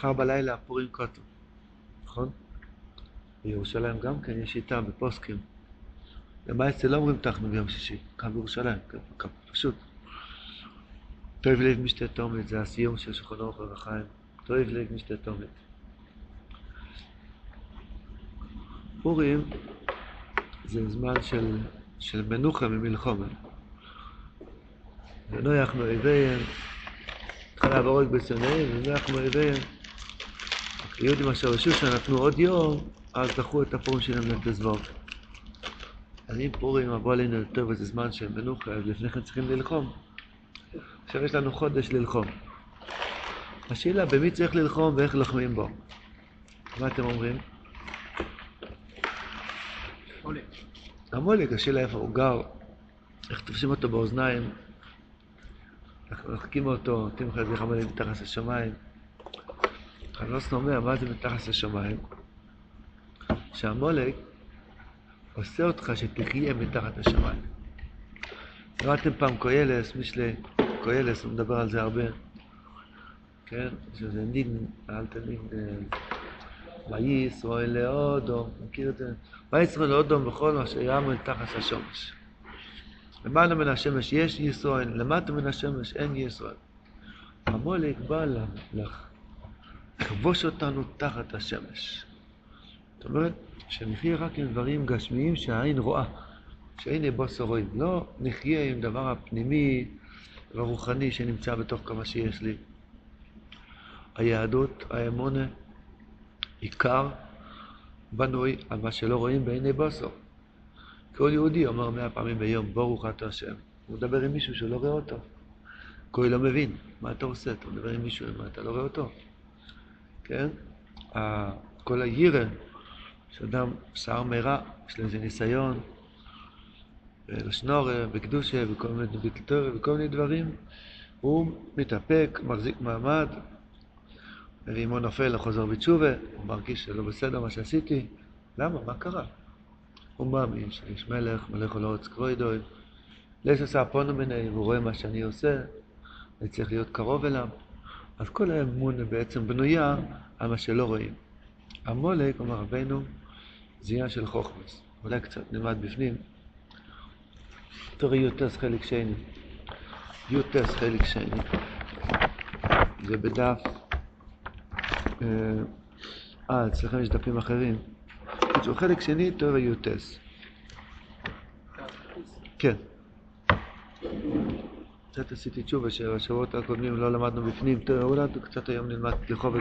מחר בלילה פורים קוטו, נכון? בירושלים גם כן יש שיטה בפוסקים. למעשה לא אומרים תחנו ביום שישי, כאן בירושלים, כאן פשוט. טוב לב משתה תומת, זה הסיום של שולחן אורך וחיים. טוב לב משתה תומת. פורים זה זמן של, של מנוחה ממלחומה. ונויח מאויביהם, התחלה להרוג בשונאיהם, ונויח מאויביהם. יהודים אשר בשושן נתנו עוד יום, אז דחו את הפורים שלהם לתזבוב. אז אם פורים אבוא עלינו יותר וזה זמן של מנוחה, אז לפני כן צריכים ללחום. עכשיו יש לנו חודש ללחום. השאלה, במי צריך ללחום ואיך לוחמים בו? מה אתם אומרים? המולק, השאלה איפה הוא גר, איך תופסים אותו באוזניים, מחכים אותו, תמחה זכר מלא מתחת לשמיים. חנוס אומר, מה זה מתחת לשמיים? שהמולק עושה אותך שתחיה מתחת לשמיים. ראיתם פעם קוילס, משלי קוילס, הוא מדבר על זה הרבה, כן? שזה נין, אל תנין, ויהי ישראל לאודום, מכיר את זה? ויהי ישראל לאודום בכל מה שיעמוד תחת השמש. למעלה מן השמש יש ישראל, למטה מן השמש אין ישראל. המולק בא לכבוש אותנו תחת השמש. זאת אומרת, שנחיה רק עם דברים גשמיים שהעין רואה, שאין בוסר רואים. לא נחיה עם דבר הפנימי והרוחני שנמצא בתוך כמה שיש לי. היהדות, האמונה, עיקר בנוי על מה שלא רואים בעיני בוסר. כל יהודי אומר מאה פעמים ביום, ברוך אתה השם. הוא מדבר עם מישהו שלא רואה אותו. כל לא מבין, מה אתה עושה? אתה מדבר עם מישהו, מה אתה לא רואה אותו? כן? כל הירא, שאדם שר מרע, יש לו איזה ניסיון, לשנור, בקדושה, בכל מיני ביטלטורי, בכל מיני דברים, הוא מתאפק, מחזיק מעמד, ואם הוא נופל, הוא חוזר בתשובה, הוא מרגיש שלא בסדר מה שעשיתי. למה? מה קרה? הוא מאמין שיש מלך, מלך עולרות סקרוידוי, לס עשה פונו מיני, והוא רואה מה שאני עושה, אני צריך להיות קרוב אליו. אז כל האמון בעצם בנויה על מה שלא רואים. המולק, אומר רבנו, זה עניין של חוכמס. אולי קצת נלמד בפנים. תראי יוטס חלק שני. יוטס חלק שני. זה בדף... אה, אצלכם יש דפים אחרים. בקיצור, חלק שני, תורה יוטס. כן. קצת עשיתי תשובה שבשבועות הקודמים לא למדנו בפנים, אולי קצת היום נלמד לכובד,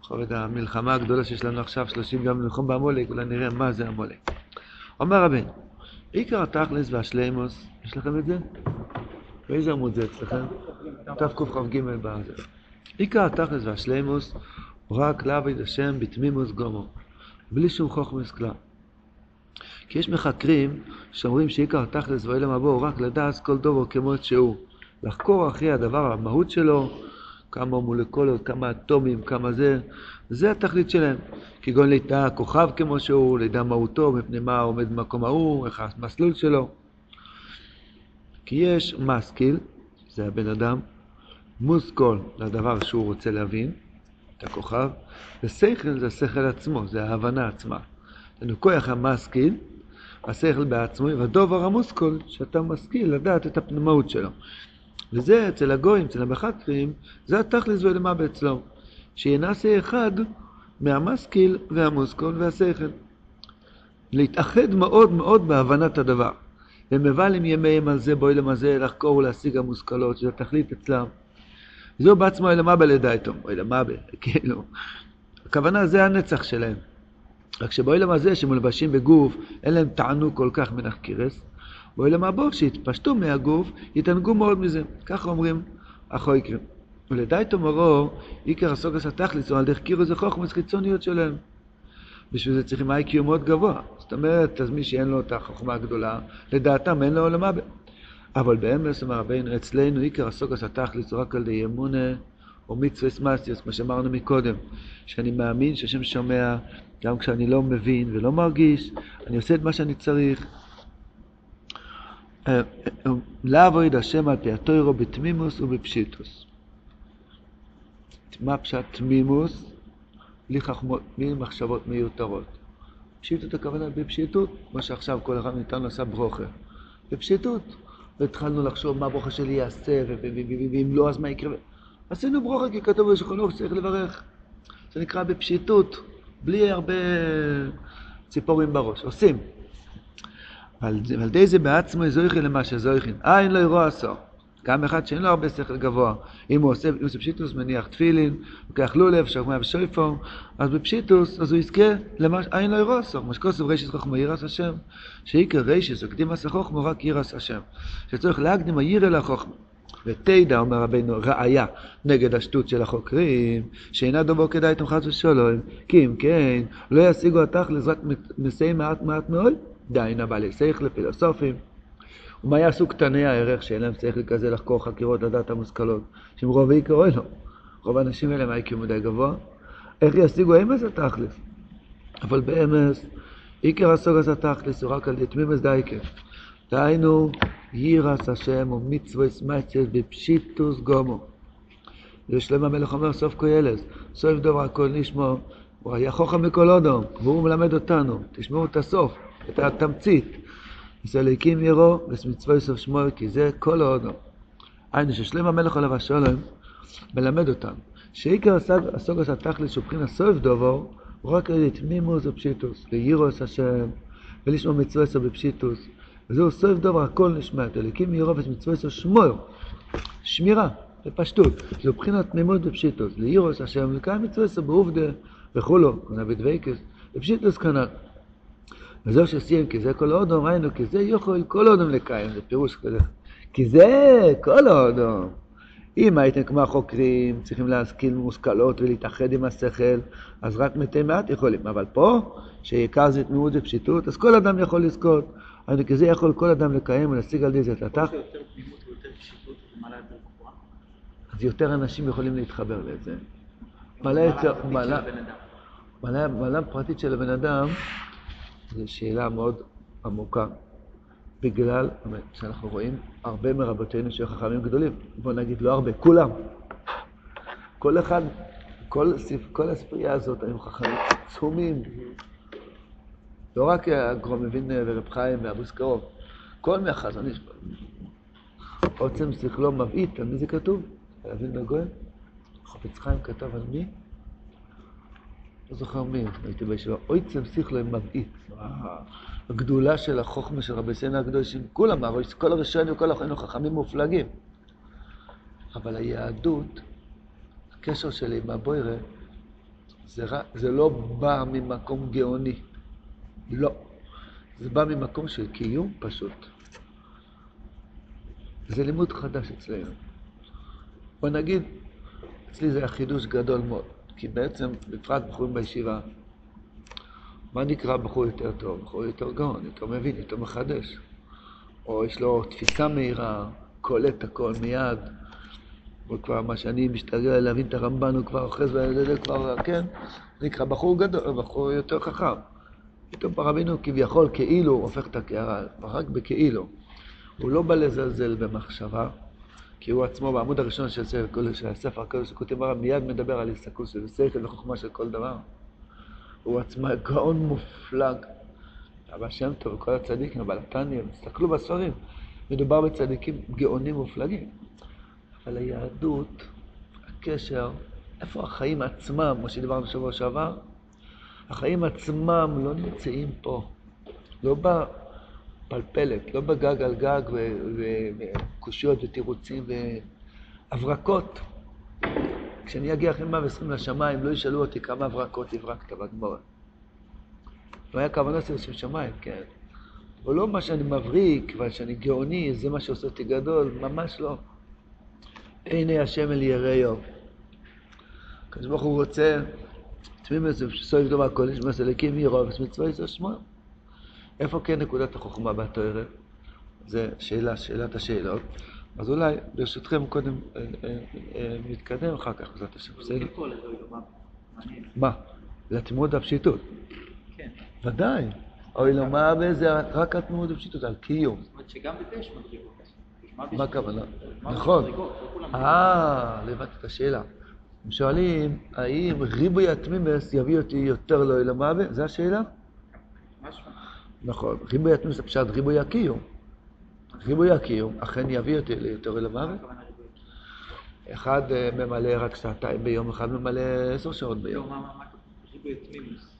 לכובד המלחמה הגדולה שיש לנו עכשיו, שלושים גם ללחום בעמולק, אולי נראה מה זה עמולק. אומר רבן, עיקר התכלס והשלימוס, יש לכם את זה? באיזה עמוד זה אצלכם? תקכ"ג בזה. עיקר התכלס והשלימוס רק לעבוד השם בתמימוס גומו. בלי שום חוכמס כלל. כי יש מחקרים שאומרים שעיקר תכלס ואילם הבא הוא רק לדעת כל דובר כמות שהוא. לחקור אחרי הדבר, המהות שלו, כמה מולקולות, כמה אטומים, כמה זה, זה התכלית שלהם. כגון לידע כוכב כמו שהוא, לידע מהותו, מפני מה עומד במקום ההוא, איך המסלול שלו. כי יש מסקיל, זה הבן אדם, מוסקול לדבר שהוא רוצה להבין, את הכוכב, ושכל זה השכל עצמו, זה ההבנה עצמה. לנו כוח המשכיל, השכל בעצמו, והדובר המוסקול, שאתה משכיל לדעת את הפנימאות שלו. וזה אצל הגויים, אצל המחקרים, זה התכלס ולמה באצלו. שינעשה אחד מהמשכיל והמוסקול והשכל. להתאחד מאוד מאוד בהבנת הדבר. ומבלים ימיהם על זה בואי למזה לחקור ולהשיג המושכלות, שזה תכלית אצלם. זהו בעצמו אלא מה ב... כאילו. הכוונה זה הנצח שלהם. רק שבאוילם הזה שמולבשים בגוף, אין להם תענוג כל כך מן החקירס. באוילם הבא, שיתפשטו מהגוף, יתענגו מאוד מזה. ככה אומרים החויקרים. ולדי תאמרו, עיקר הסוגס התכלס, או על דרך קירו זה חוכמס חיצוניות שלהם. בשביל זה צריכים איי-קיו מאוד גבוה. זאת אומרת, אז מי שאין לו את החוכמה הגדולה, לדעתם אין לו עולמה. אבל באמס, אמר רבינו, אצלנו עיקר הסוגס התכלס הוא רק על די אמונה או מצווה סמאסטיוס, כמו שאמרנו מקודם, שאני מאמין שהשם שומע גם כשאני לא מבין ולא מרגיש, אני עושה את מה שאני צריך. אה, לעבוד השם על פי התוירו בתמימוס ובפשיטוס. מה פשט תמימוס בלי חכמות, בלי מחשבות מיותרות. פשיטות הכוונה בפשיטות, מה שעכשיו כל אחד מאיתנו עשה ברוכה. בפשיטות. והתחלנו לחשוב מה הברוכה שלי יעשה, ואם לא אז מה יקרה. עשינו ברוכה כי כתוב בשולחן ערוך שצריך לברך. זה נקרא בפשיטות, בלי הרבה ציפורים בראש. עושים. ועל ידי זה בעצמו זויכין למה שזויכין. עין לא ירוע עשור. גם אחד שאין לו הרבה שכל גבוה, אם הוא עושה, אם הוא עושה פשיטוס, מניח תפילין, לוקח לולב, שכמיה ושויפור, אז בפשיטוס, אז הוא יזכה למה, אין לו ירוסו, מה שכוסף רישס חוכמה ירס השם, שעיקר רישס הקדים עשה חוכמה רק ירס השם, שצריך להקדים הירא לחוכמה. ותדע, אומר רבינו, ראיה נגד השטות של החוקרים, שאינה דובו כדאי איתם חס ושלום, כי אם כן, לא ישיגו התכלס רק מסי מעט מעט מאוד, די נא בעלי שכל פילוסופים. ומה יעשו קטני הערך שאין להם שכל כזה לחקור חקירות לדעת המושכלות, שהם רוב ועיקרו לא. רוב האנשים האלה מה IQ מדי גבוה? איך ישיגו אמס התכלס? אבל באמס, עיקר הסוגס התכלס הוא רק על תמימס דייקה. דהיינו, יירס השם ומצווה סמצ'ס בפשיטוס גומו. זה שלמה המלך אומר סוף קהלס, סוף דבר הכל נשמו, הוא היה חוכם מכל אודום, והוא מלמד אותנו, תשמעו את הסוף, את התמצית. וסליקים ירו וסמצווי סוף שמו כי זה כל האודום. היינו ששלם המלך עליו השלום מלמד אותנו שעיקר הסוגוס התכלס שהוא מבחינת סוף הוא רק על תמימוס ופשיטוס, לירוס השם ולשמוע מצווה סוף בפשיטוס וזהו סוף דובו הכל נשמע, תליקים ירו וסמצווי סוף שמו שמירה, בפשטות, זה מבחינת תמימות ופשיטוס, לירוס השם לקיים מצווה סוף בעובדה וכולו, נביא דוויקס, בפשיטוס כנ"ל וזהו שסיים, כי זה כל האודום, היינו, כי זה יכול כל האודום לקיים, זה פירוש כזה. כי זה כל האודום. אם הייתם כמו החוקרים, צריכים להשכיל מושכלות ולהתאחד עם השכל, אז רק מתי מעט יכולים. אבל פה, שעיקר זה תמימות ופשיטות, אז כל אדם יכול לזכות. היינו, כי זה יכול כל אדם לקיים ולהשיג על זה את התח. אז יותר אנשים יכולים להתחבר לזה. מעלה פרטית של הבן אדם, זו שאלה מאוד עמוקה, בגלל שאנחנו רואים הרבה מרבותינו של חכמים גדולים. בוא נגיד לא הרבה, כולם. כל אחד, כל, כל הספרייה הזאת היו חכמים עצומים. לא רק הגרום מבין ורב חיים ואבוס קרוב, כל מהחזון איש. עוצם שכלו מבעית, על מי זה כתוב? על אבינו הגויים? חפץ חיים כתב על מי? לא זוכר מי, הייתי בישיבה, אויצם שכלו מבעית. הגדולה של החוכמה של רבי סיינה הקדושים, כולם, כל הראשונים וכל החיים חכמים מופלגים. אבל היהדות, הקשר שלי עם הבוירה, זה, זה לא בא ממקום גאוני. לא. זה בא ממקום של קיום פשוט. זה לימוד חדש אצלנו. בוא נגיד, אצלי זה היה חידוש גדול מאוד. כי בעצם, בפרט בחורים בישיבה, מה נקרא בחור יותר טוב? בחור יותר גאון, יותר מבין, יותר מחדש. או יש לו תפיסה מהירה, קולט הכל מיד. וכבר מה שאני משתגע להבין את הרמב"ן, הוא כבר אוחז כבר, כן, נקרא בחור גדול, בחור יותר חכם. פתאום רבינו כביכול כאילו הופך את הקערה, רק בכאילו. הוא לא בא לזלזל במחשבה, כי הוא עצמו בעמוד הראשון של ספר, של הספר הקודש, כותב הרב, מיד מדבר על הסתכלות של שכל וחוכמה של כל דבר. הוא עצמו גאון מופלג. אבא שם טוב וכל הצדיקים, אבל התניא, תסתכלו בספרים, מדובר בצדיקים גאונים מופלגים. אבל היהדות, הקשר, איפה החיים עצמם, כמו שדיברנו בשבוע שעבר? החיים עצמם לא נמצאים פה. לא בפלפלת, לא בגג על גג וקושיות ותירוצים והברקות. כשאני אגיע אחרי 120 לשמיים, לא ישאלו אותי כמה הברקות הברקת בגמורה. לא היה כוונה של שמיים, כן. אבל לא מה שאני מבריק, ושאני גאוני, זה מה שעושה אותי גדול, ממש לא. עיני השם אל יראיו. הקדוש ברוך הוא רוצה, תמימוס סויב דבר כל איש מסלקים ירוב, מצווה יסר שמו. איפה כן נקודת החוכמה בתוארת? זה שאלה, שאלת השאלות. אז אולי, ברשותכם, קודם אה, אה, אה, נתקדם, אחר כך, בעזרת השם, בסדר? מה? לתמימות הפשיטות. כן. ודאי. אוי לו, מה וזה רק התמימות הפשיטות, על קיום. זאת אומרת שגם בזה יש מדרגות. מה הכוונה? נכון. לא אה, לא הבנתי את השאלה. הם שואלים, האם ריבוי התמימס יביא אותי יותר לאוהל המוות? זו השאלה? נכון, ריבוי התמימס זה פשוט ריבוי הקיום. ריבוי הקיום אכן יביא אותי ליותר אל המוות. אחד אה, ממלא רק שעתיים ביום, אחד ממלא עשר שעות ביום.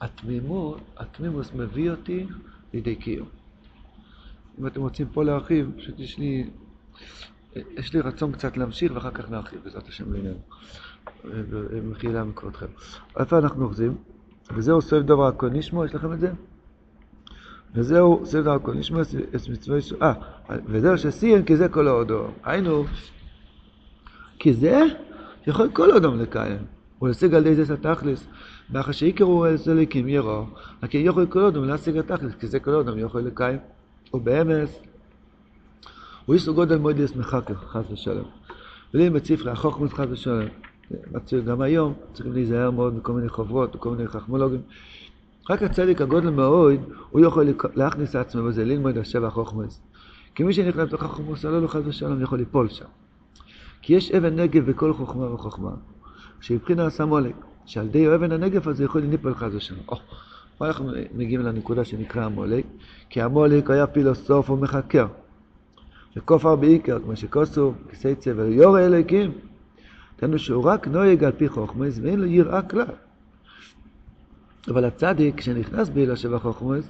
התמימות, התמימוס מביא אותי לידי קיום. אם אתם רוצים פה להרחיב, פשוט יש לי, יש לי רצון קצת להמשיך ואחר כך נרחיב, בעזרת השם בעניין. מחילה מכבודכם. איפה אנחנו אוחזים? וזהו סוף דבר הכל נשמו, יש לכם את זה? וזהו סוף דבר הכל נשמו, את מצווה ישראל, אה, וזהו שסיים כי זה כל ההודו. היינו, כי זה יכול כל אדם לקיים. הוא ישיג על ידי זה התכלס. מאחר שעיקרו אל סליקים ירו, כי יכול כל אדם להשיג התכלס, כי זה כל אדם יכול לקיים. ובאמס, הוא איסו גודל מאוד ישמחקר, חס ושלום. ולי מציף החוכמות חס ושלום. גם היום צריכים להיזהר מאוד מכל מיני חוברות, וכל מיני חכמולוגים. רק הצדיק הגודל מאוד, הוא יכול להכניס עצמו בזה, ללמוד השבע חוכמוס. כי מי שנכנס בחוכמוס, לא לו חס ושלום יכול ליפול שם. כי יש אבן נגב בכל חוכמה וחוכמה, שבבחינה הסמולק, שעל ידי אבן הנגב הזה יכול לניפול חס ושלום. Oh, פה אנחנו מגיעים לנקודה שנקרא המולק, כי המולק היה פילוסוף ומחקר. וכופר בעיקר, כמו שכוסו, כיסי צבע, יורא אלוקים. תנו שהוא רק נוהג על פי חוכמס ואין לו יראה כלל. אבל הצדיק, כשנכנס בהילה שבע חוכמס,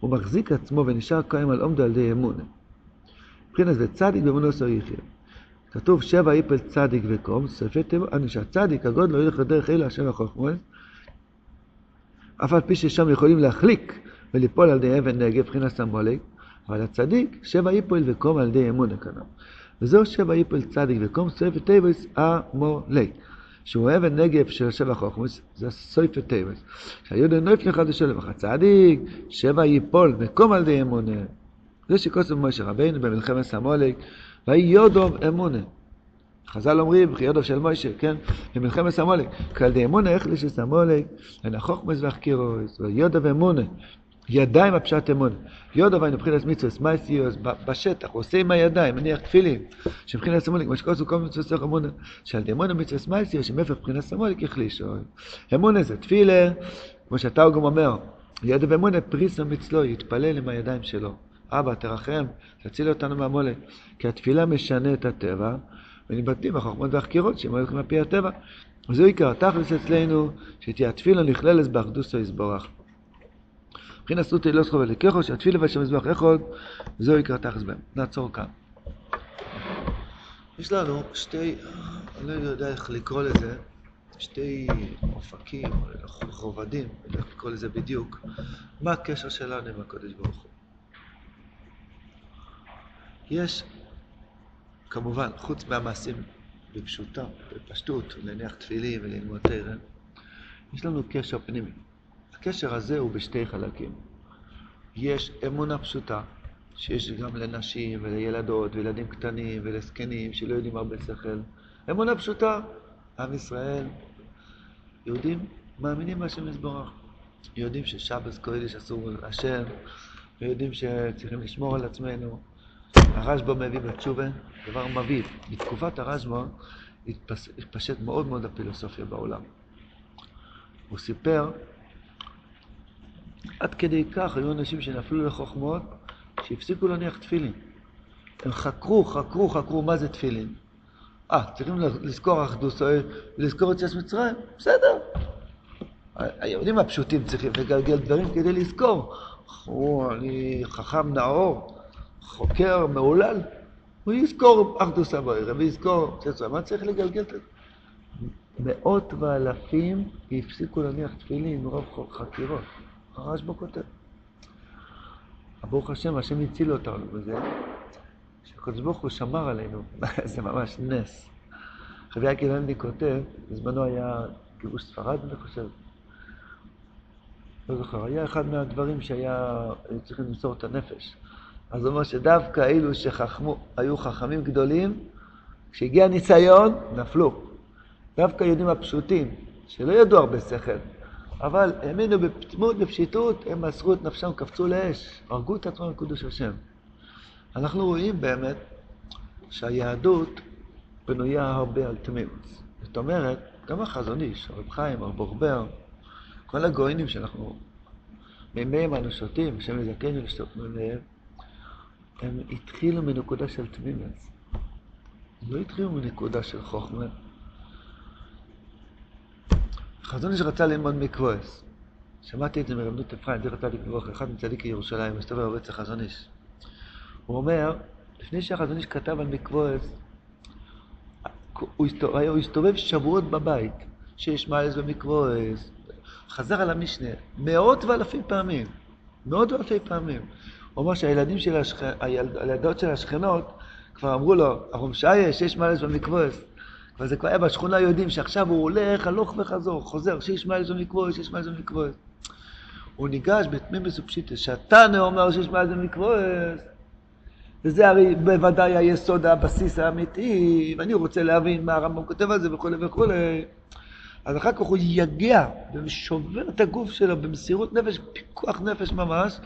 הוא מחזיק עצמו ונשאר קיים על עומדו על ידי אמון. מבחינת זה צדיק באמונו סוריחיה. כתוב שבע איפל צדיק וקום, סופי תיבו, אני שהצדיק הגודל לא ילך לדרך אלה השבע חוכמס, אף על פי ששם יכולים להחליק וליפול על ידי אבן נגב, מבחינת המולק, אבל הצדיק, שבע איפול וקום על ידי אמון הכנף. וזהו שבע איפול צדיק וקום סויפר טייבס המולק. שהוא אבן נגב של שבע חוכמוס, זה סויפר טייבס. שהיהודה נויף לך לשלם לך צדיק, שבע ייפול וקום על ידי אמונה. זה שכוסף משה רבינו במלחמת המולק, ויהי יודום אמונה. חז"ל אומרים, חיודו של מוישה, כן? במלחמת סמולק. כעל די אמונה איך לשס סמולק, אין החוכמס והחקירוס, ויודו ואמונה. ידיים הפשט אמון. יודו ואין מבחינת מצווה מייסיוס בשטח, עושה עם הידיים, מניח תפילין, שמבחינת סמולק, מה שכוסו כל מצווה סך אמונה, שעל די אמונה מצווה מייסיוס, שמפך מבחינת סמולק יחליש. אמונה זה תפילה, כמו שהתאוגום אומר, ידו ואמונה פריסה מצלו, יתפלל עם הידיים שלו. אבא, תרחם, תציל אותנו מהמולק. כי התפילה משנה את הטבע, ונתבטאים בחוכמות והחקירות שהם הולכים על פי הטבע. וזהו עיקר התכלס אצלנו, שתהיה התפילה נכללת באחדוסו יסבורך. מבחינת סוטי לא סחוב אליקחו, שהתפילה והשם יזבח אחד, וזהו עיקר התכלס בהם. נעצור כאן. יש לנו שתי, אני לא יודע איך לקרוא לזה, שתי אופקים, רובדים, לא יודע איך לקרוא לזה בדיוק, מה הקשר שלנו עם הקודש ברוך הוא. יש כמובן, חוץ מהמעשים בפשוטה, בפשטות, להניח תפילין וללמוד תרם, יש לנו קשר פנימי. הקשר הזה הוא בשתי חלקים. יש אמונה פשוטה, שיש גם לנשים ולילדות וילדים קטנים ולזקנים שלא יודעים הרבה שכל. אמונה פשוטה. עם ישראל, יהודים מאמינים בהשם יזברך. יודעים ששבס קודש אסור השם, ויודעים שצריכים לשמור על עצמנו. הרשב"א מביא בתשובה דבר מביא. בתקופת הרשב"א התפשט מאוד מאוד הפילוסופיה בעולם. הוא סיפר, עד כדי כך היו אנשים שנפלו לחוכמות, שהפסיקו להניח תפילין. הם חקרו, חקרו, חקרו מה זה תפילין. אה, צריכים לזכור אחדות, לזכור את יציאת מצרים? בסדר. היהודים הפשוטים צריכים לגלגל דברים כדי לזכור. הוא, אני חכם נאור, חוקר מהולל, הוא יזכור אחדוס הבוירה ויזכור צצוע. מה צריך לגלגל את זה? מאות ואלפים הפסיקו להניח תפילין מרוב חקירות. הרשב"א כותב. ברוך השם, השם הציל אותנו בזה, שהקדוש ברוך הוא שמר עלינו, זה ממש נס. רבי יקי לנדי כותב, בזמנו היה גירוש ספרד, אני חושב, לא זוכר, היה אחד מהדברים שהיה, צריכים למסור את הנפש. אז הוא אומר שדווקא אלו שהיו חכמים גדולים, כשהגיע הניסיון, נפלו. דווקא היהודים הפשוטים, שלא ידעו הרבה שכל, אבל האמינו בתמימות, בפשיטות, הם מסרו את נפשם, קפצו לאש, הרגו את עצמם בקדוש השם. אנחנו רואים באמת שהיהדות בנויה הרבה על תמימות. זאת אומרת, גם החזון איש, הרב חיים, הרב בורבר, כל הגויינים שאנחנו, מהם אנו שותים, השם יזכנו לשתות מהם, הם התחילו מנקודה של תמימס. הם לא התחילו מנקודה של חוכמה. חזון איש רצה ללמוד מקרואס. שמעתי את זה מרבנות אפרים, זכר צדיק לברוך, אחד מצדיקי ירושלים, מסתובב הרבה אצל חזון איש. הוא אומר, לפני שהחזון איש כתב על מקרואס, הוא הסתובב, הוא הסתובב שבועות בבית, שיש מעלס במקרואס, חזר על המשנה מאות ואלפים פעמים, מאות ואלפי פעמים. הוא אומר שהילדים של השכ... הילדות של השכנות כבר אמרו לו, הרומשאיה, שיש מעלס במקרואס. אבל זה כבר היה בשכונה יודעים שעכשיו הוא הולך הלוך וחזור, חוזר, שיש מעלס במקרואס, שיש מעלס במקרואס. הוא ניגש בתמימוס ופשיטס, שהתנא אומר שיש מעלס במקרואס, וזה הרי בוודאי היסוד, הבסיס האמיתי, ואני רוצה להבין מה הרמב"ם כותב על זה וכולי וכולי. אז אחר כך הוא יגע ושובר את הגוף שלו במסירות נפש, פיקוח נפש ממש,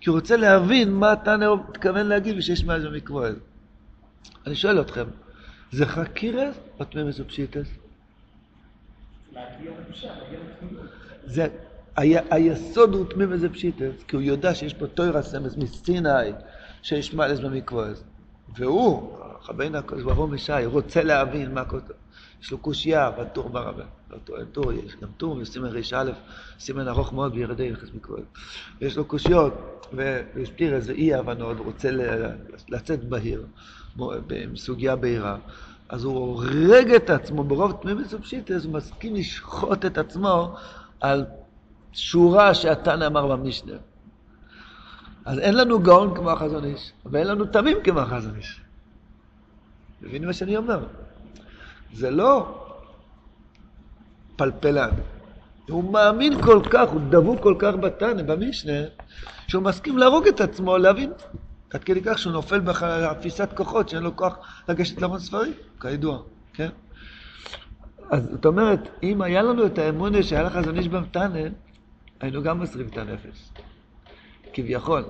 כי הוא רוצה להבין מה אתה מתכוון להגיד ושיש מה זה מקרואל. אני שואל אתכם, זה חקירס או תמימס ופשיטס? זה, היסוד הוא תמימס ופשיטס, כי הוא יודע שיש פה תוירה סמס מסיני, שיש מעלס במקרואס. והוא, חבינו הקדוש ברוך הוא משי, רוצה להבין מה כותב. יש לו קושייה בטור ברבה. לא טועה, טור, יש גם טור וסימן ר"א, סימן ארוך מאוד בירדי יחס מקרואס. ויש לו קושיות, ויש פתירס ואי הבנות, רוצה לצאת בהיר, עם סוגיה בהירה. אז הוא הורג את עצמו ברוב תמימוס ופשיטס, הוא מסכים לשחוט את עצמו על שורה שהתנא אמר במשנה. אז אין לנו גאון כמו החזון איש, ואין לנו תמים כמו החזון איש. מבינים מה שאני אומר? זה לא פלפלן. הוא מאמין כל כך, הוא דבוק כל כך בתנא, במשנה, שהוא מסכים להרוג את עצמו, להבין. עד כדי כך שהוא נופל באפיסת כוחות, שאין לו כוח לגשת למון ספרים, כידוע, כן? אז זאת אומרת, אם היה לנו את האמונה שהיה לך חזון איש בתנא, היינו גם מוסרים את הנפש. כביכול.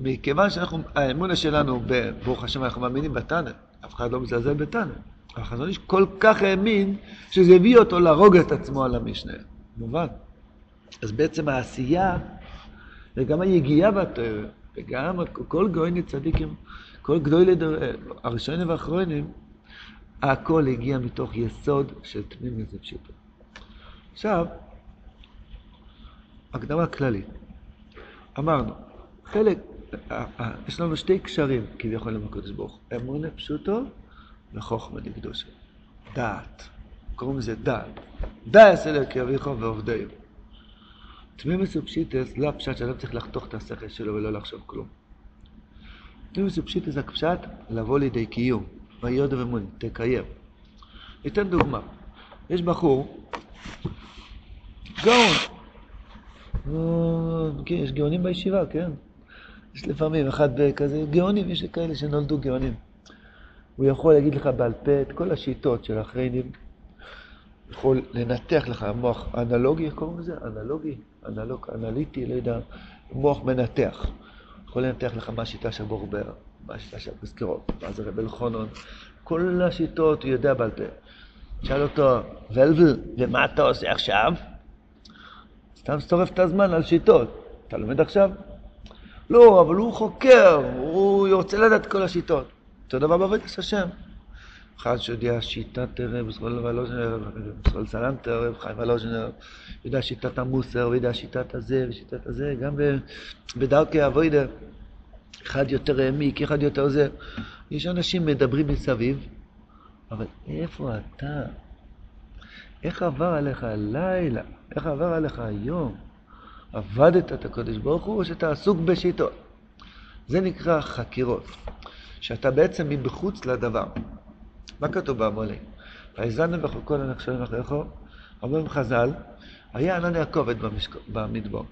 מכיוון שאנחנו, האמונה שלנו, ברוך השם, אנחנו מאמינים בתנא, אף אחד לא מזלזל בתנא. החזון איש כל כך האמין, שזה הביא אותו להרוג את עצמו על המשנה. מובן. אז בעצם העשייה, וגם היגיעה בתואר, וגם כל גויני צדיקים, כל גדולי הראשונים והאחרונים, הכל הגיע מתוך יסוד של תמימות ופשיטות. עכשיו, הקדמה כללית. אמרנו, חלק, יש לנו שתי קשרים כביכול עם הקדוש ברוך הוא, אמונה פשוטו וחוכמה לקדושה. דעת. קוראים לזה דעת. דעת אלוקי אביכו ועובדיו. תמימוס ופשיטס לא הפשט שאדם צריך לחתוך את השכל שלו ולא לחשוב כלום. תמימוס ופשיטס הפשט לבוא לידי קיום. ויודע ומון, תקיים. ניתן דוגמה. יש בחור, גאון. כן, יש גאונים בישיבה, כן? יש לפעמים אחד כזה, גאונים, יש כאלה שנולדו גאונים. הוא יכול להגיד לך בעל פה את כל השיטות של האחריינים, יכול לנתח לך מוח אנלוגי, איך קוראים לזה? אנלוגי? אנלוג, אנליטי, לא יודע, מוח מנתח. יכול לנתח לך מה השיטה של בורבר, מה השיטה של פסקרות, מה זה רב אלחונון, כל השיטות הוא יודע בעל פה. תשאל אותו, ולבל, ומה אתה עושה עכשיו? סתם שורף את הזמן על שיטות. אתה לומד עכשיו? לא, אבל הוא חוקר, הוא רוצה לדעת כל השיטות. אותו דבר בעבודת השם. אחד שיודע שיטת רב ישראל ולוז'נר, ישראל סלנטר, חיים ולוז'נר, יודע שיטת המוסר, ויודע שיטת הזה ושיטת הזה, גם בדרכי אבוידה, אחד יותר העמיק, אחד יותר זה. יש אנשים מדברים מסביב, אבל איפה אתה? איך עבר עליך הלילה? איך עבר עליך היום? עבדת את הקודש ברוך הוא, או שאתה עסוק בשיטות? זה נקרא חקירות. שאתה בעצם מבחוץ לדבר. מה כתוב בעמולי? ויזנו וחוקו לנחשבים אחריכו, אומרים חז"ל, היה ענן הכובד במדבור.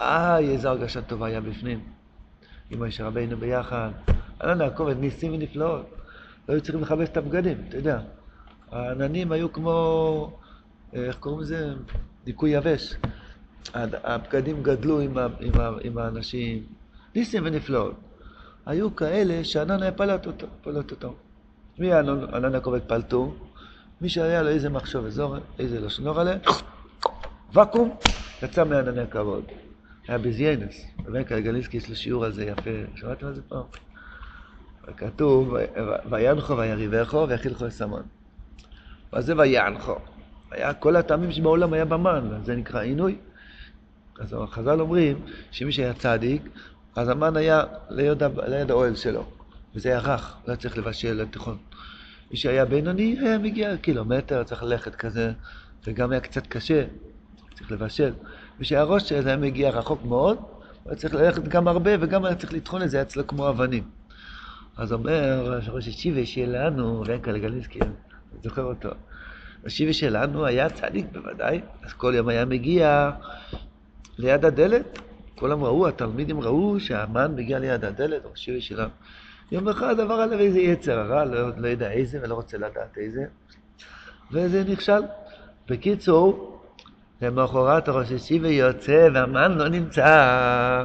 אה, איזו הרגשה טובה היה בפנים. עם משה רבינו ביחד. ענן הכובד, ניסים ונפלאות. לא היו צריכים לכבס את הבגדים, אתה יודע. העננים היו כמו, איך קוראים לזה? דיכוי יבש. הבגדים גדלו עם, עם, עם האנשים. ניסים ונפלאות. היו כאלה שענן היה פלט אותו. פלט אותו. מי ענן הכובד פלטו? מי שהיה לו איזה מחשוב אזור, איזה לשנור עליה, ואקום, יצא מענני הכבוד. היה בזיינס, בבנקה גליסקי יש לו שיעור על זה יפה, שמעתם על זה פעם? כתוב, ויאנחו ויריבכו ויחילכו אסמון. מה זה ויאנחו? היה כל הטעמים שבעולם היה במן, זה נקרא עינוי. אז החז"ל אומרים שמי שהיה צדיק, אז המן היה ליד האוהל שלו, וזה היה רך, לא היה צריך לבשל לתיכון. מי שהיה בינוני היה מגיע קילומטר, צריך ללכת כזה, וגם היה קצת קשה, צריך לבשל. מי שהיה ראש זה היה מגיע רחוק מאוד, הוא היה צריך ללכת גם הרבה, וגם היה צריך לטחון את זה, היה אצלו כמו אבנים. אז אומר ראש ישיבה שלנו, רנקה לגלינסקי, אני זוכר אותו, השיבה שלנו היה צדיק בוודאי, אז כל יום היה מגיע ליד הדלת, כולם ראו, התלמידים ראו שהמן מגיע ליד הדלת, השיבה שלנו. יום אחד עבר עליו איזה יצר הרע, לא, לא יודע איזה ולא רוצה לדעת איזה, וזה נכשל. בקיצור, למחרת ראש ישיבה יוצא והמן לא נמצא.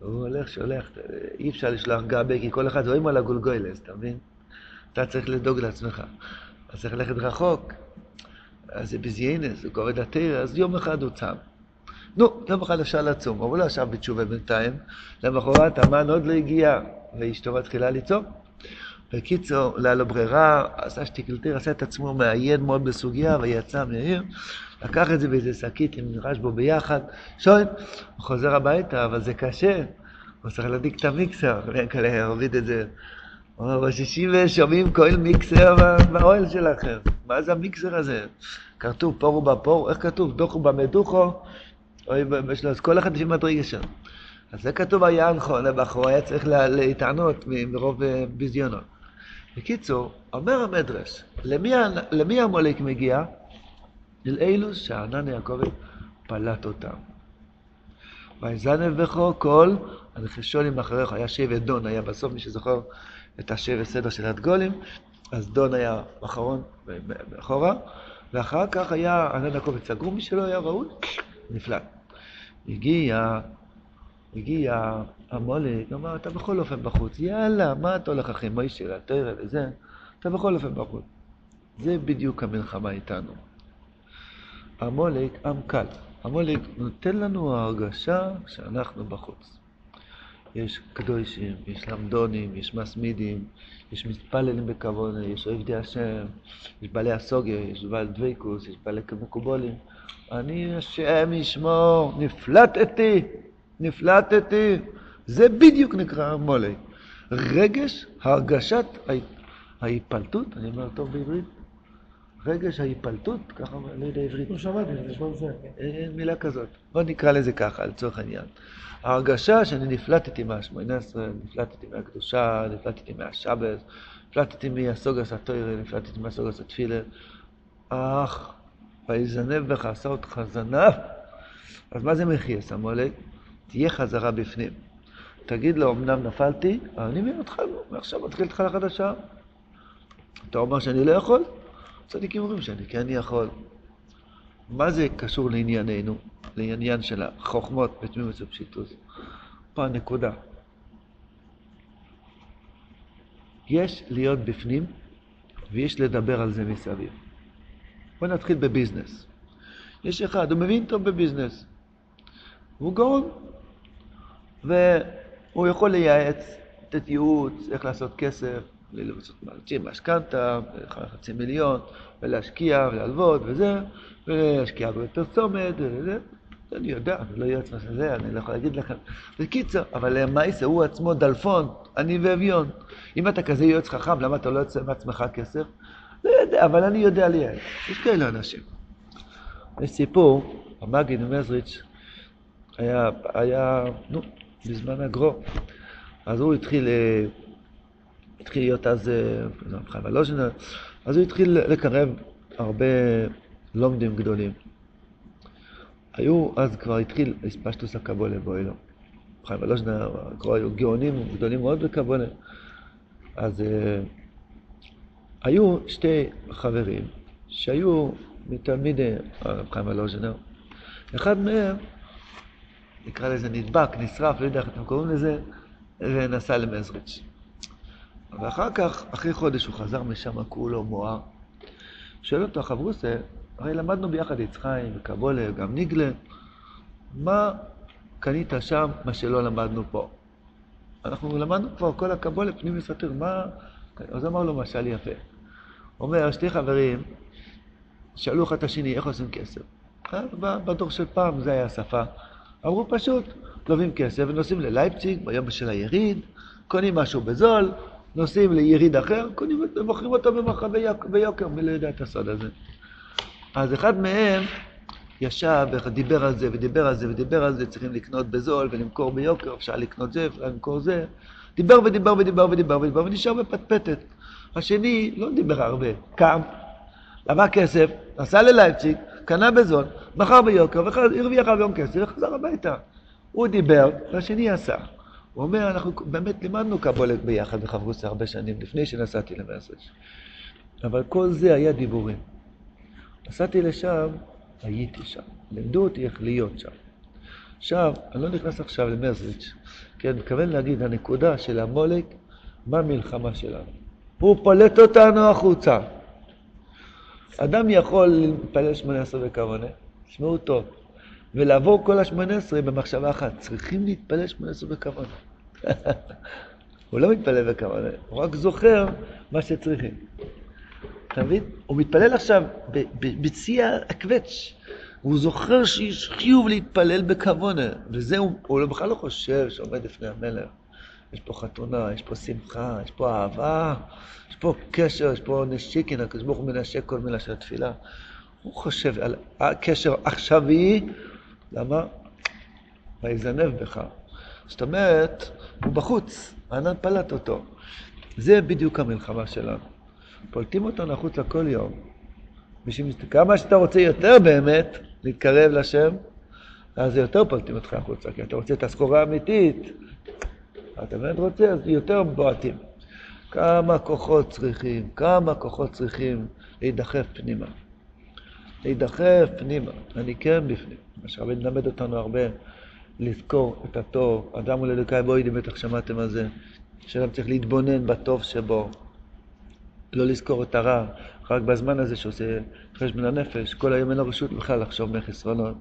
הוא הולך, שולח, אי אפשר לשלוח גבי, כי כל אחד רואים על הגולגוילס, אתה מבין? אתה צריך לדאוג לעצמך. אתה צריך ללכת רחוק. אז זה בזיינס, זה כובד התרא, אז יום אחד הוא צם. נו, יום אחד אפשר לצום, אבל הוא לא ישב בתשובה בינתיים. למחרת המן עוד לא הגיע, ואשתו מתחילה לצום. בקיצור, לא היה לו ברירה, עשה שטיקלטיר, עשה את עצמו מעיין מאוד בסוגיה, ויצא מהעיר, לקח את זה באיזה שקית עם רשבו ביחד, שוין, הוא חוזר הביתה, אבל זה קשה, הוא צריך להדליק את המיקסר, וכאלה, הוריד את זה. הוא אומר, בשישים ושומעים כל מיקסר באוהל שלכם, מה זה המיקסר הזה? כתוב פורו בפור, איך כתוב? דוחו במדוחו, אז כל אחד לפי מדרגה שם. אז זה כתוב היה נכון, הבחור היה צריך להתענות מרוב אה, ביזיונות. בקיצור, אומר המדרש, למי, למי המולק מגיע? אל אלו שענן יעקב פלט אותם. ויזנב בכו כל הנחשונים אחריך, היה שבט דון, היה בסוף מי שזוכר את השבט סדר של הדגולים, אז דון היה אחרון מאחורה, ואחר כך היה ענן יעקב סגרו, מי שלא היה ראוי, נפלט. הגיע, הגיע המולק, אמר, אתה בכל אופן בחוץ, יאללה, מה אתה הולך אחרי מוישה, לתרא וזה, אתה בכל אופן בחוץ. זה בדיוק המלחמה איתנו. המולק עם קל. המולק נותן לנו הרגשה שאנחנו בחוץ. יש קדושים, יש למדונים, יש מסמידים, יש מתפללים בכבוד, יש עבדי השם, יש בעלי הסוגיה, יש בעל דבקוס, יש בעלי מקובולים. אני השם ישמור, נפלטתי, נפלטתי. זה בדיוק נקרא המולק. רגש, הרגשת ההיפלטות, אני אומר טוב בעברית, רגש ההיפלטות, ככה לא יודע עברית. לא שמעתי, זה נשמע בסדר. אין מילה כזאת. בוא נקרא לזה ככה, לצורך העניין. ההרגשה שאני נפלטתי מהשמונה עשרה, נפלטתי מהקדושה, נפלטתי מהשבס, נפלטתי מהסוגס התוירה, נפלטתי מהסוגס התפילה. אך, ויזנב בך, עשה אותך זנב. אז מה זה מחייס, המולק? תהיה חזרה בפנים. תגיד לו, אמנם נפלתי, אבל אני מבין אותך, מעכשיו מתחיל התחלה חדשה. אתה אומר שאני לא יכול? צדיקים אומרים שאני כן יכול. מה זה קשור לענייננו, לעניין של החוכמות בתמימות ופשיטות? פה הנקודה. יש להיות בפנים ויש לדבר על זה מסביב. בוא נתחיל בביזנס. יש אחד, הוא מבין טוב בביזנס. הוא גאון, והוא יכול לייעץ, לתת ייעוץ, איך לעשות כסף, להוציא משכנתה, חצי מיליון, ולהשקיע ולהלוות וזה, ולהשקיע בפרסומת וזה. אני יודע, אני לא יועץ של זה, אני לא יכול להגיד לכם. בקיצר, אבל למעשה הוא עצמו דלפון, אני ואביון. אם אתה כזה יועץ חכם, למה אתה לא יוצא מעצמך כסף? לא יודע, אבל אני יודע לייעץ. יש כאלה אנשים. יש סיפור, המגיד מזריץ' היה, היה, נו, בזמן הגרו. אז הוא התחיל אה, התחיל להיות אז חייב הלושן, אז הוא התחיל לקרב הרבה לומדים גדולים. היו, אז כבר התחיל הספשטוס הקבולה באוהלו. חיים הלושן, כבר היו גאונים גדולים מאוד בקבולה. אז uh, היו שתי חברים שהיו מתלמידי חיים הלושנר. אחד מהם, נקרא לזה נדבק, נשרף, לא יודע איך אתם קוראים לזה, ונסע למזריץ'. ואחר כך, אחרי חודש הוא חזר משם כולו מואר, שואל אותו חברוסה, הרי למדנו ביחד יצחיים וקבולה וגם ניגלה, מה קנית שם, מה שלא למדנו פה? אנחנו למדנו כבר כל הקבולה פנים וסתיר, מה... אז אמר לו משל יפה. אומר, שתי חברים, שאלו אחד את השני, איך עושים כסף? אה, בדור של פעם זה היה השפה. אמרו פשוט, לווים כסף ונוסעים ללייפציג ביום של היריד, קונים משהו בזול, נוסעים ליריד אחר, קונים ומוכרים אותו במחר ביוקר, מי לא יודע את הסוד הזה. אז אחד מהם ישב ודיבר על זה ודיבר על זה ודיבר על זה, צריכים לקנות בזול ולמכור ביוקר, אפשר לקנות זה, אפשר למכור זה. דיבר ודיבר ודיבר ודיבר ודיבר ונשאר בפטפטת. השני לא דיבר הרבה, קם, למה כסף, נסע ללייפציג, קנה בזול, מכר ביוקר, והרוויח הרבה כסף וחזר הביתה. הוא דיבר, והשני עשה. הוא אומר, אנחנו באמת לימדנו קבולת ביחד בחברוסה הרבה שנים לפני שנסעתי למסג' אבל כל זה היה דיבורים. נסעתי לשם, הייתי שם. לימדו אותי איך להיות שם. עכשיו, אני לא נכנס עכשיו למרזריץ', כי אני מתכוון להגיד, הנקודה של המולק, מה המלחמה שלנו. הוא פולט אותנו החוצה. אדם יכול להתפלל שמונה עשרה בכוונה, תשמעו טוב, ולעבור כל השמונה עשרה במחשבה אחת, צריכים להתפלל שמונה עשרה בכוונה. הוא לא מתפלל בכוונה, הוא רק זוכר מה שצריכים. אתה מבין? הוא מתפלל עכשיו בשיא הקווץ'. הוא זוכר שיש חיוב להתפלל בכוונה, וזה הוא, הוא בכלל לא חושב שעומד לפני המלך. יש פה חתונה, יש פה שמחה, יש פה אהבה, יש פה קשר, יש פה נשיקין, הקדוש ברוך הוא מנשק כל מילה של התפילה. הוא חושב על הקשר עכשווי, למה? ויזנב בך. זאת אומרת, הוא בחוץ, הענן פלט אותו. זה בדיוק המלחמה שלנו. פולטים אותנו החוצה כל יום. בשביל כמה שאתה רוצה יותר באמת להתקרב לשם, אז יותר פולטים אותך החוצה, כי אתה רוצה את הסחורה האמיתית. אתה באמת רוצה, אז יותר בועטים. כמה כוחות צריכים, כמה כוחות צריכים להידחף פנימה. להידחף פנימה, אני כן בפנים. מה שהרבי מלמד אותנו הרבה, לזכור את הטוב. אדם הוא ללוקאי בוידי, בטח שמעתם על זה, שאדם צריך להתבונן בטוב שבו. לא לזכור את הרע, רק בזמן הזה שעושה חשבון הנפש, כל היום אין לו רשות בכלל לחשוב מחסרונות,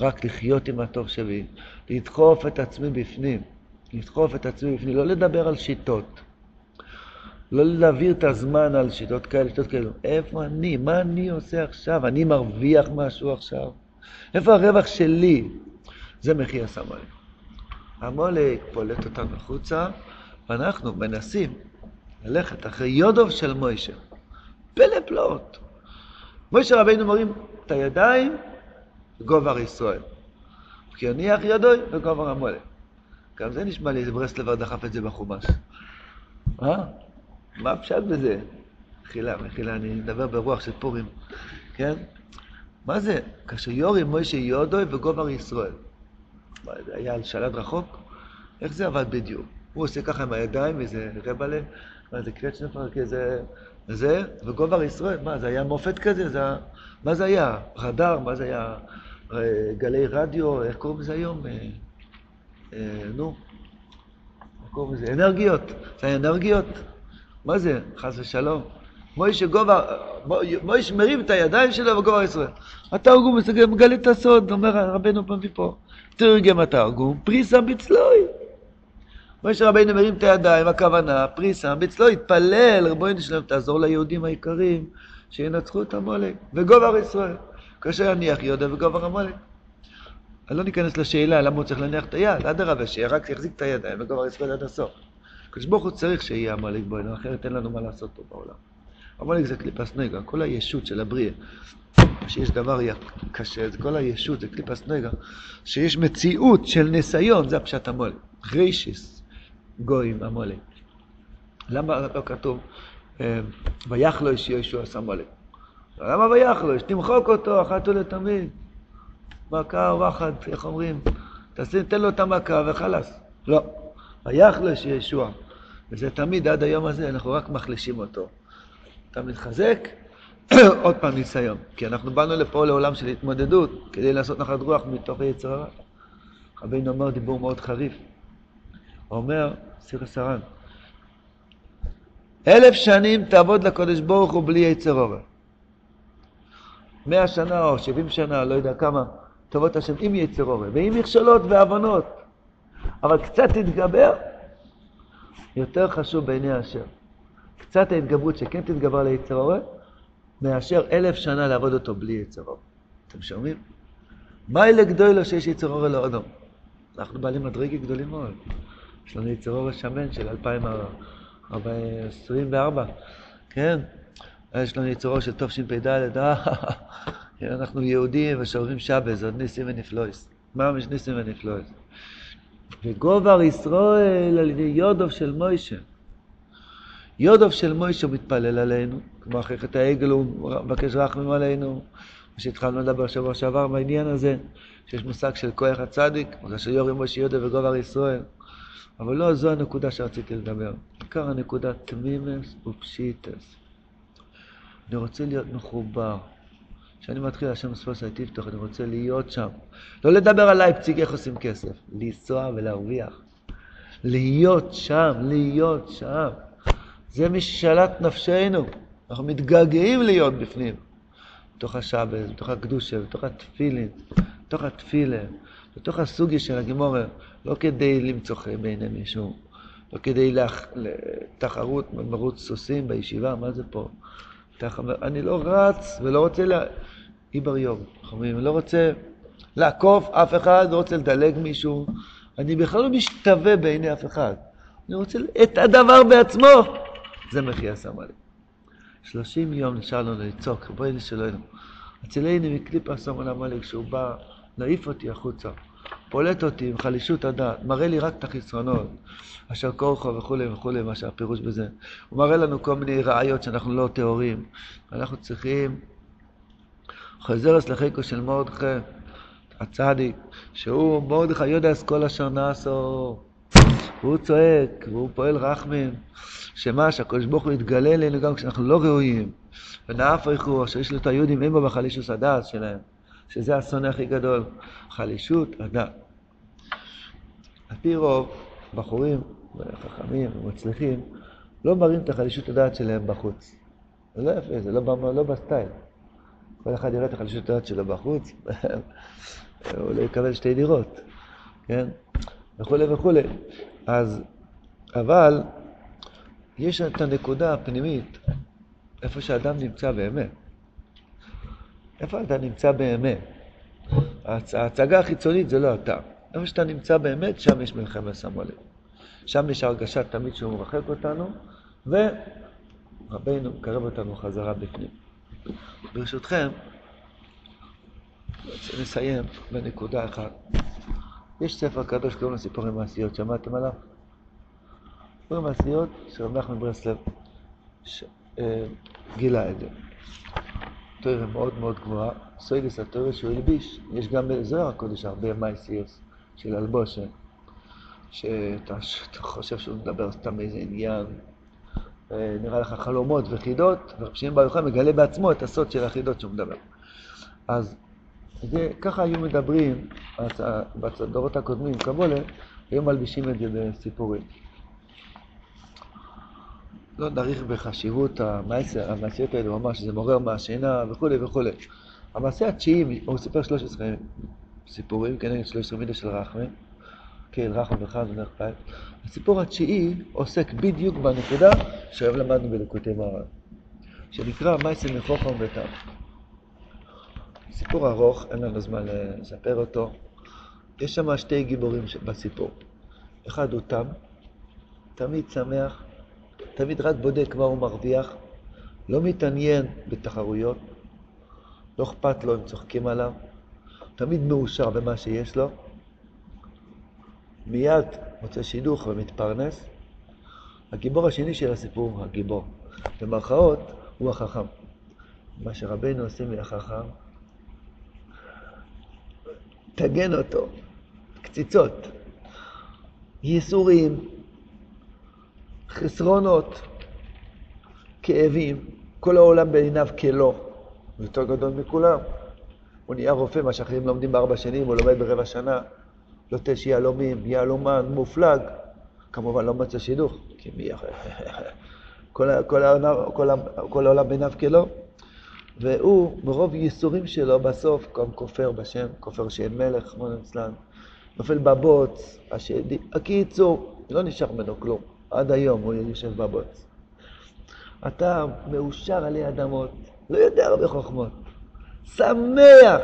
רק לחיות עם הטוב שבי, לדחוף את עצמי בפנים, לדחוף את עצמי בפנים, לא לדבר על שיטות, לא להעביר את הזמן על שיטות כאלה, שיטות כאלה, איפה אני, מה אני עושה עכשיו, אני מרוויח משהו עכשיו, איפה הרווח שלי? זה מחיר הסמולק. המולק פולט אותנו החוצה, ואנחנו מנסים ללכת אחרי יודוב של מוישה. פלא פלאות. מוישה רבינו מורים את הידיים גובר ישראל. כי יניח ידוי וגובר המולק. גם זה נשמע לי איזה ברסלבר דחף את זה בחומש. אה? מה הפשט בזה? מחילה, מחילה, אני מדבר ברוח של פורים, כן? מה זה? כאשר יורי מוישה יודוי וגובר ישראל. מה, זה היה על שלד רחוק? איך זה עבד בדיוק? הוא עושה ככה עם הידיים, איזה רבלה, מה זה קרצ'נפר כזה, זה, וגובר ישראל, מה, זה היה מופת כזה? זה, מה זה היה? רדאר, מה זה היה? אה, גלי רדיו, איך קוראים לזה היום? אה, אה, נו, קוראים לזה? אנרגיות, זה אנרגיות? מה זה? חס ושלום. מוישה גובר, מוישה מרים את הידיים שלו וגובר ישראל. התרגום מגלה את הסוד, אומר רבנו פעם מפה. תרגם התרגום, פריסה בצלוי. משה רבינו מרים את הידיים, הכוונה, פריסה, בצלו התפלל, רבונו שלם, תעזור ליהודים היקרים שינצחו את המולק, וגובר ישראל. כאשר יניח יהודה וגובר המולק. לא ניכנס לשאלה למה הוא צריך להניח את היד, אדרבה, שרק יחזיק את הידיים וגובר ישראל עד הסוף. הקדוש ברוך הוא צריך שיהיה המולק בוינו, אחרת אין לנו מה לעשות פה בעולם. המולק זה קליפס נגע, כל הישות של הבריאה. שיש דבר קשה, זה כל הישות, זה קליפס נגע. שיש מציאות של ניסיון, זה הפשט המולק. רישיס, גויים, עמולק. למה לא כתוב אה, ויחלוש יהושע סמולק? למה ויחלוש? תמחוק אותו אחת ולתמיד. מכה ווחד, איך אומרים? תעשה, תן לו את המכה וחלאס. לא. ויחלוש ישוע. וזה תמיד, עד היום הזה, אנחנו רק מחלישים אותו. אתה מתחזק, עוד פעם ניסיון. כי אנחנו באנו לפה לעולם של התמודדות, כדי לעשות נחת רוח מתוך היצר הרע. רבינו אומר דיבור מאוד חריף. הוא אומר, סיר הסרן, אלף שנים תעבוד לקודש ברוך הוא בלי יצר אורה. מאה שנה או שבעים שנה, לא יודע כמה, טובות השם עם יצר אורן, ועם מכשולות והבנות, אבל קצת תתגבר, יותר חשוב בעיני השם. קצת ההתגברות שכן תתגבר ליצר אורן, מאשר אלף שנה לעבוד אותו בלי יצר אורן. אתם שומעים? מה אלה גדולו שיש יצר אורן לאודום? אנחנו בעלי מדרגי גדולים מאוד. יש לנו יצר אורן שמן של 2024, כן? יש לנו יצר אורן של תשפ"ד, אה, אנחנו יהודים ושומרים שבס, עוד ניסים ונפלויס. ממש ניסים ונפלויס. וגובר ישראל על ידי יודוב של מוישה. יודוב של מוישה מתפלל עלינו, כמו אחרי חטא העגל הוא מבקש רחמים עלינו, מה שהתחלנו לדבר שבוע שעבר בעניין הזה, שיש מושג של כוח הצדיק, בגלל שיורי מוישה יודוב וגובר ישראל. אבל לא זו הנקודה שרציתי לדבר. עיקר הנקודה תמימס ופשיטס. אני רוצה להיות מחובר. כשאני מתחיל השם ספוס תפתח, אני רוצה להיות שם. לא לדבר על לייפציג איך עושים כסף, לנסוע ולהרוויח. להיות שם, להיות שם. זה מי ששלט נפשנו. אנחנו מתגעגעים להיות בפנים. בתוך השבת, בתוך הקדושה, בתוך התפילין, בתוך התפילה, בתוך הסוגיה של הגימורה, לא כדי למצוא חן בעיני מישהו, לא כדי לתחרות, מרוץ סוסים בישיבה, מה זה פה? אני לא רץ ולא רוצה לה... איבר יום, חברים, לא רוצה לעקוף אף אחד, לא רוצה לדלג מישהו, אני בכלל לא משתווה בעיני אף אחד. אני רוצה את הדבר בעצמו. זה מחיה סמלי. שלושים יום נשאר לנו לצעוק, בואי נשאלנו. הצילני מקליפה סמל עמלק, כשהוא בא להעיף אותי החוצה, פולט אותי עם חלישות הדעת, מראה לי רק את החסרונות, אשר כורחו וכולי וכולי, מה שהפירוש בזה. הוא מראה לנו כל מיני ראיות שאנחנו לא טהורים. אנחנו צריכים חוזר לחיקו של מרדכי, הצדיק, שהוא מרדכי יודע כל אשר נעשו. והוא צועק, והוא פועל רחמים, שמה, שהקדוש ברוך הוא יתגלה אלינו גם כשאנחנו לא ראויים. ונאף איכו, אשר יש לו את היהודים, אין בו בחלישות הדעת שלהם, שזה האסון הכי גדול, חלישות הדעת. על פי רוב, בחורים חכמים ומצליחים, לא מראים את החלישות הדעת שלהם בחוץ. זה לא יפה, זה לא, לא בסטייל. כל אחד יראה את החלישות הדעת שלו בחוץ, הוא לא יקבל שתי דירות, כן? וכולי וכולי. אז, אבל, יש את הנקודה הפנימית, איפה שאדם נמצא באמת. איפה אתה נמצא באמת? ההצגה החיצונית זה לא אתה. איפה שאתה נמצא באמת, שם יש מלחמת סמולת. שם יש הרגשה תמיד שהוא מרחק אותנו, ורבנו מקרב אותנו חזרה בפנים. ברשותכם, לסיים בנקודה אחת. יש ספר קדוש שקוראים לו סיפורי מעשיות, שמעתם עליו? סיפורי מעשיות שרב נחמן ברסלב אה, גילה את זה. תואר מאוד מאוד גבוהה, סוידס התואר שהוא הלביש, יש גם בזוהר הקודש הרבה מעשיות של אלבושה, שאתה חושב שהוא מדבר סתם איזה עניין נראה לך חלומות וחידות, ורב שמעון בר יוחאי מגלה בעצמו את הסוד של החידות שהוא מדבר. אז זה, ככה היו מדברים בדורות הקודמים, קבולה, היו מלבישים את זה בסיפורים. לא נאריך בחשיבות המעשר, המעשיות האלה, ממש, זה מעורר מהשינה וכולי וכולי. המעשה התשיעי, הוא סיפר 13 סיפורים כנגד 13 מידה של רחמן. כן, רחם וחם בית. הסיפור התשיעי עוסק בדיוק בנקודה שהיום למדנו בלקוטי מרן, שנקרא מייסל מחוכם ותם. סיפור ארוך, אין לנו זמן לספר אותו. יש שם שתי גיבורים בסיפור. אחד הוא תם, תמיד שמח, תמיד רק בודק מה הוא מרוויח, לא מתעניין בתחרויות, לא אכפת לו אם צוחקים עליו, תמיד מאושר במה שיש לו. מיד מוצא שידוך ומתפרנס. הגיבור השני של הסיפור, הגיבור, במרכאות, הוא החכם. מה שרבנו עושה מהחכם, תגן אותו, קציצות, ייסורים, חסרונות, כאבים, כל העולם בעיניו כלא, יותר גדול מכולם. הוא נהיה רופא, מה שאחרים לומדים בארבע שנים, הוא לומד ברבע שנה. לוטש יהלומים, יהלומן, מופלג, כמובן לא מצא שידוך, כי מי יכול... כל, כל, כל, כל העולם בעיניו כלא. והוא, מרוב ייסורים שלו, בסוף גם כופר בשם, כופר שאין מלך, כמו נצלן, נופל בבוץ, השדי, הקיצור, לא נשאר ממנו כלום. עד היום הוא יושב בבוץ. אתה מאושר עלי אדמות, לא יודע הרבה חוכמות. שמח,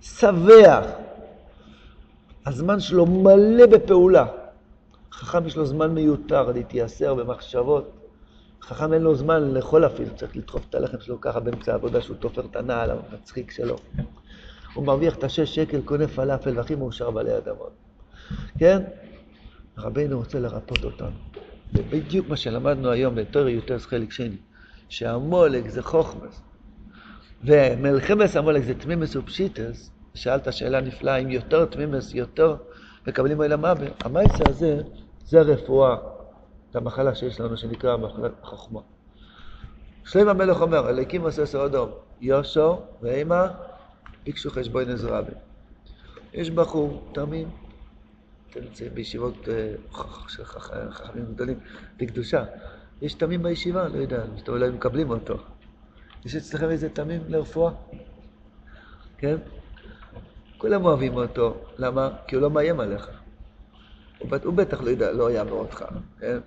שבח. הזמן שלו מלא בפעולה. חכם יש לו זמן מיותר להתייסר במחשבות. חכם אין לו זמן לאכול אפילו, צריך לדחוף את הלחם שלו ככה באמצע העבודה שהוא תופר את הנעל המצחיק שלו. הוא מרוויח את השש שקל, קונה פלאפל, והכי מאושר בעלי אדמות. כן? רבינו רוצה לרפות אותנו. זה בדיוק מה שלמדנו היום בתור יוטרס חלק שני, שהמולק זה חוכמס, ומלחמס המולק זה תמימס ופשיטס, שאלת שאלה נפלאה, אם יותר תמימס, יותר מקבלים אל המאבר. המייסה הזה, זה הרפואה, זה המחלה שיש לנו, שנקרא מחלת חוכמה. שלם המלך אומר, אליקים עושה סעודום, יושו ואימה ביקשו חשבון עזרא יש בחור תמים, אתם נמצאים בישיבות אה, של חכמים גדולים בקדושה. יש תמים בישיבה, לא יודע, אולי מקבלים אותו. יש אצלכם איזה תמים לרפואה? כן? כולם אוהבים אותו. למה? כי הוא לא מאיים עליך. הוא בטח לא לא יעבור אותך, כן?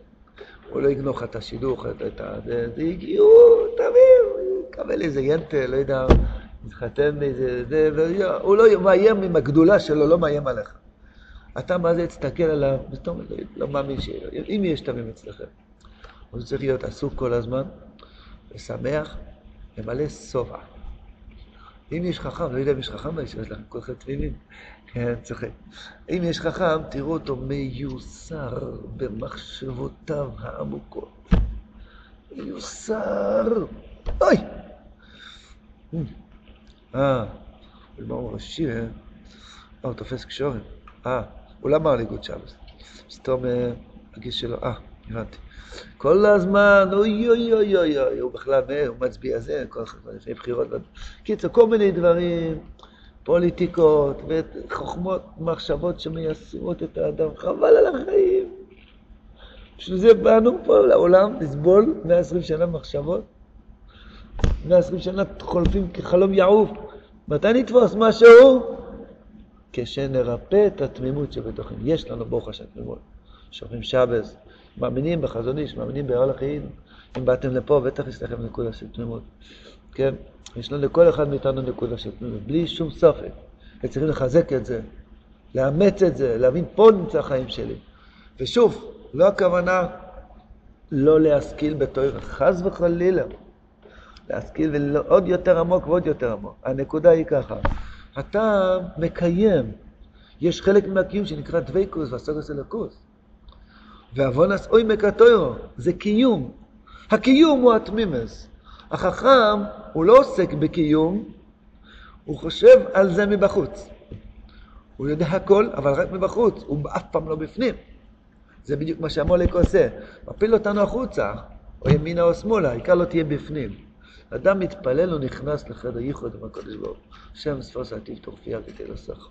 הוא לא יגנוב לך את השידוך, את ה... זה הגיעו, תמים, יקבל איזה ינטה, לא יודע, מתחתן באיזה... זה, הוא לא מאיים עם הגדולה שלו, לא מאיים עליך. אתה מה זה תסתכל עליו, ופתאום לא, לא מאמין ש... אם יש תמים אצלכם. הוא צריך להיות עסוק כל הזמן, ושמח, ומלא שובע. אם יש חכם, לא יודע אם יש חכם בישיבה שלכם, כולכם תמימים, כן, צוחק. אם יש חכם, תראו אותו מיוסר במחשבותיו העמוקות. מיוסר. אוי! אה, הוא ראשי, אה? הוא תופס קשורים. אה. הוא לא אמר לי גוד שבס. סתום אה, הגיס שלו, אה, הבנתי. כל הזמן, אוי אוי אוי אוי אוי, הוא בכלל, הוא מצביע זה, כל הזמן לפני בחירות. קיצור, כל מיני דברים, פוליטיקות, וחוכמות, מחשבות שמייסרות את האדם, חבל על החיים. בשביל זה באנו פה לעולם, לסבול 120 שנה מחשבות. 120 שנה חולפים כחלום יעוף. מתי נתפוס משהו? כשנרפא את התמימות שבתוכנו. יש לנו ברוך השם תמימות. שומרים שבס, מאמינים בחזון איש, מאמינים בהר לחיים. אם באתם לפה, בטח יש לכם נקודה של תמימות. כן? יש לנו לכל אחד מאיתנו נקודה של תמימות, בלי שום סופק. וצריכים לחזק את זה, לאמץ את זה, להבין פה נמצא החיים שלי. ושוב, לא הכוונה לא להשכיל בתואר, חס וחלילה. להשכיל ועוד יותר עמוק ועוד יותר עמוק. הנקודה היא ככה, אתה מקיים. יש חלק מהקיום שנקרא דבייקוס והסוגוס אלוקוס. ועוונס אוי מקטוירו, זה קיום. הקיום הוא התמימס. החכם, הוא לא עוסק בקיום, הוא חושב על זה מבחוץ. הוא יודע הכל, אבל רק מבחוץ, הוא אף פעם לא בפנים. זה בדיוק מה שהמולק עושה. מפיל אותנו החוצה, או ימינה או שמאלה, העיקר לא תהיה בפנים. אדם מתפלל ונכנס לחדר ייחוד עם הקדוש ברוך הוא. השם ספוס עתיב תורפיה ותלסך.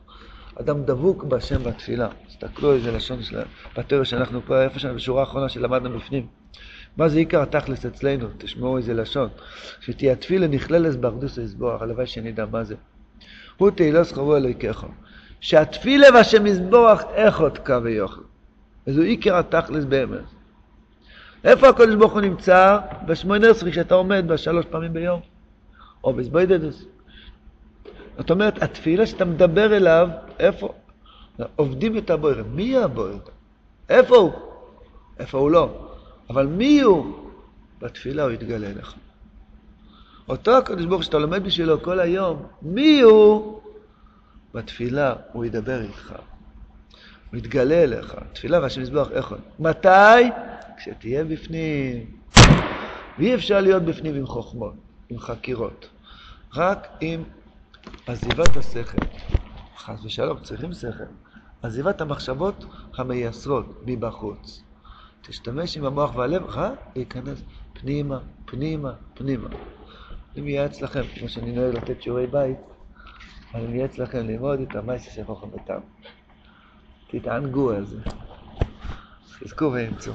אדם דבוק בהשם בתפילה. תסתכלו איזה לשון של בתיאור שאנחנו פה, איפה שאנחנו, בשורה האחרונה שלמדנו בפנים. מה זה עיקר תכלס אצלנו? תשמעו איזה לשון. שתהיה תפילה נכללת באחדוס לסבוח, הלוואי שנדע מה זה. הוא תהילוס חבו אלוהיכך. שהתפילה והשם יסבוח איכות קו ויוכל. וזו עיקר התכלס באמת. איפה הקדוש ברוך הוא נמצא? בשמונה עשרה כשאתה עומד בשלוש פעמים ביום, או בזבוידדס. זאת אומרת, התפילה שאתה מדבר אליו, איפה? עובדים את הבוירה. מי הבוירה? איפה הוא? איפה הוא לא? אבל מי הוא? בתפילה הוא יתגלה לך. אותו הקדוש ברוך שאתה לומד בשבילו כל היום, מי הוא? בתפילה הוא ידבר איתך. הוא יתגלה אליך. תפילה והשם יזבח עוד. מתי? כשתהיה בפנים. ואי אפשר להיות בפנים עם חוכמות, עם חקירות. רק עם עזיבת השכל. חס ושלום, צריכים שכל. עזיבת המחשבות המייסרות מבחוץ. תשתמש עם המוח והלב, רק להיכנס פנימה, פנימה, פנימה. אם יהיה אצלכם, כמו שאני נוהג לתת שיעורי בית, אבל אם יהיה אצלכם ללמוד את המייסה של חוכם בתם. תתענגו על זה. חזקו ואמצו.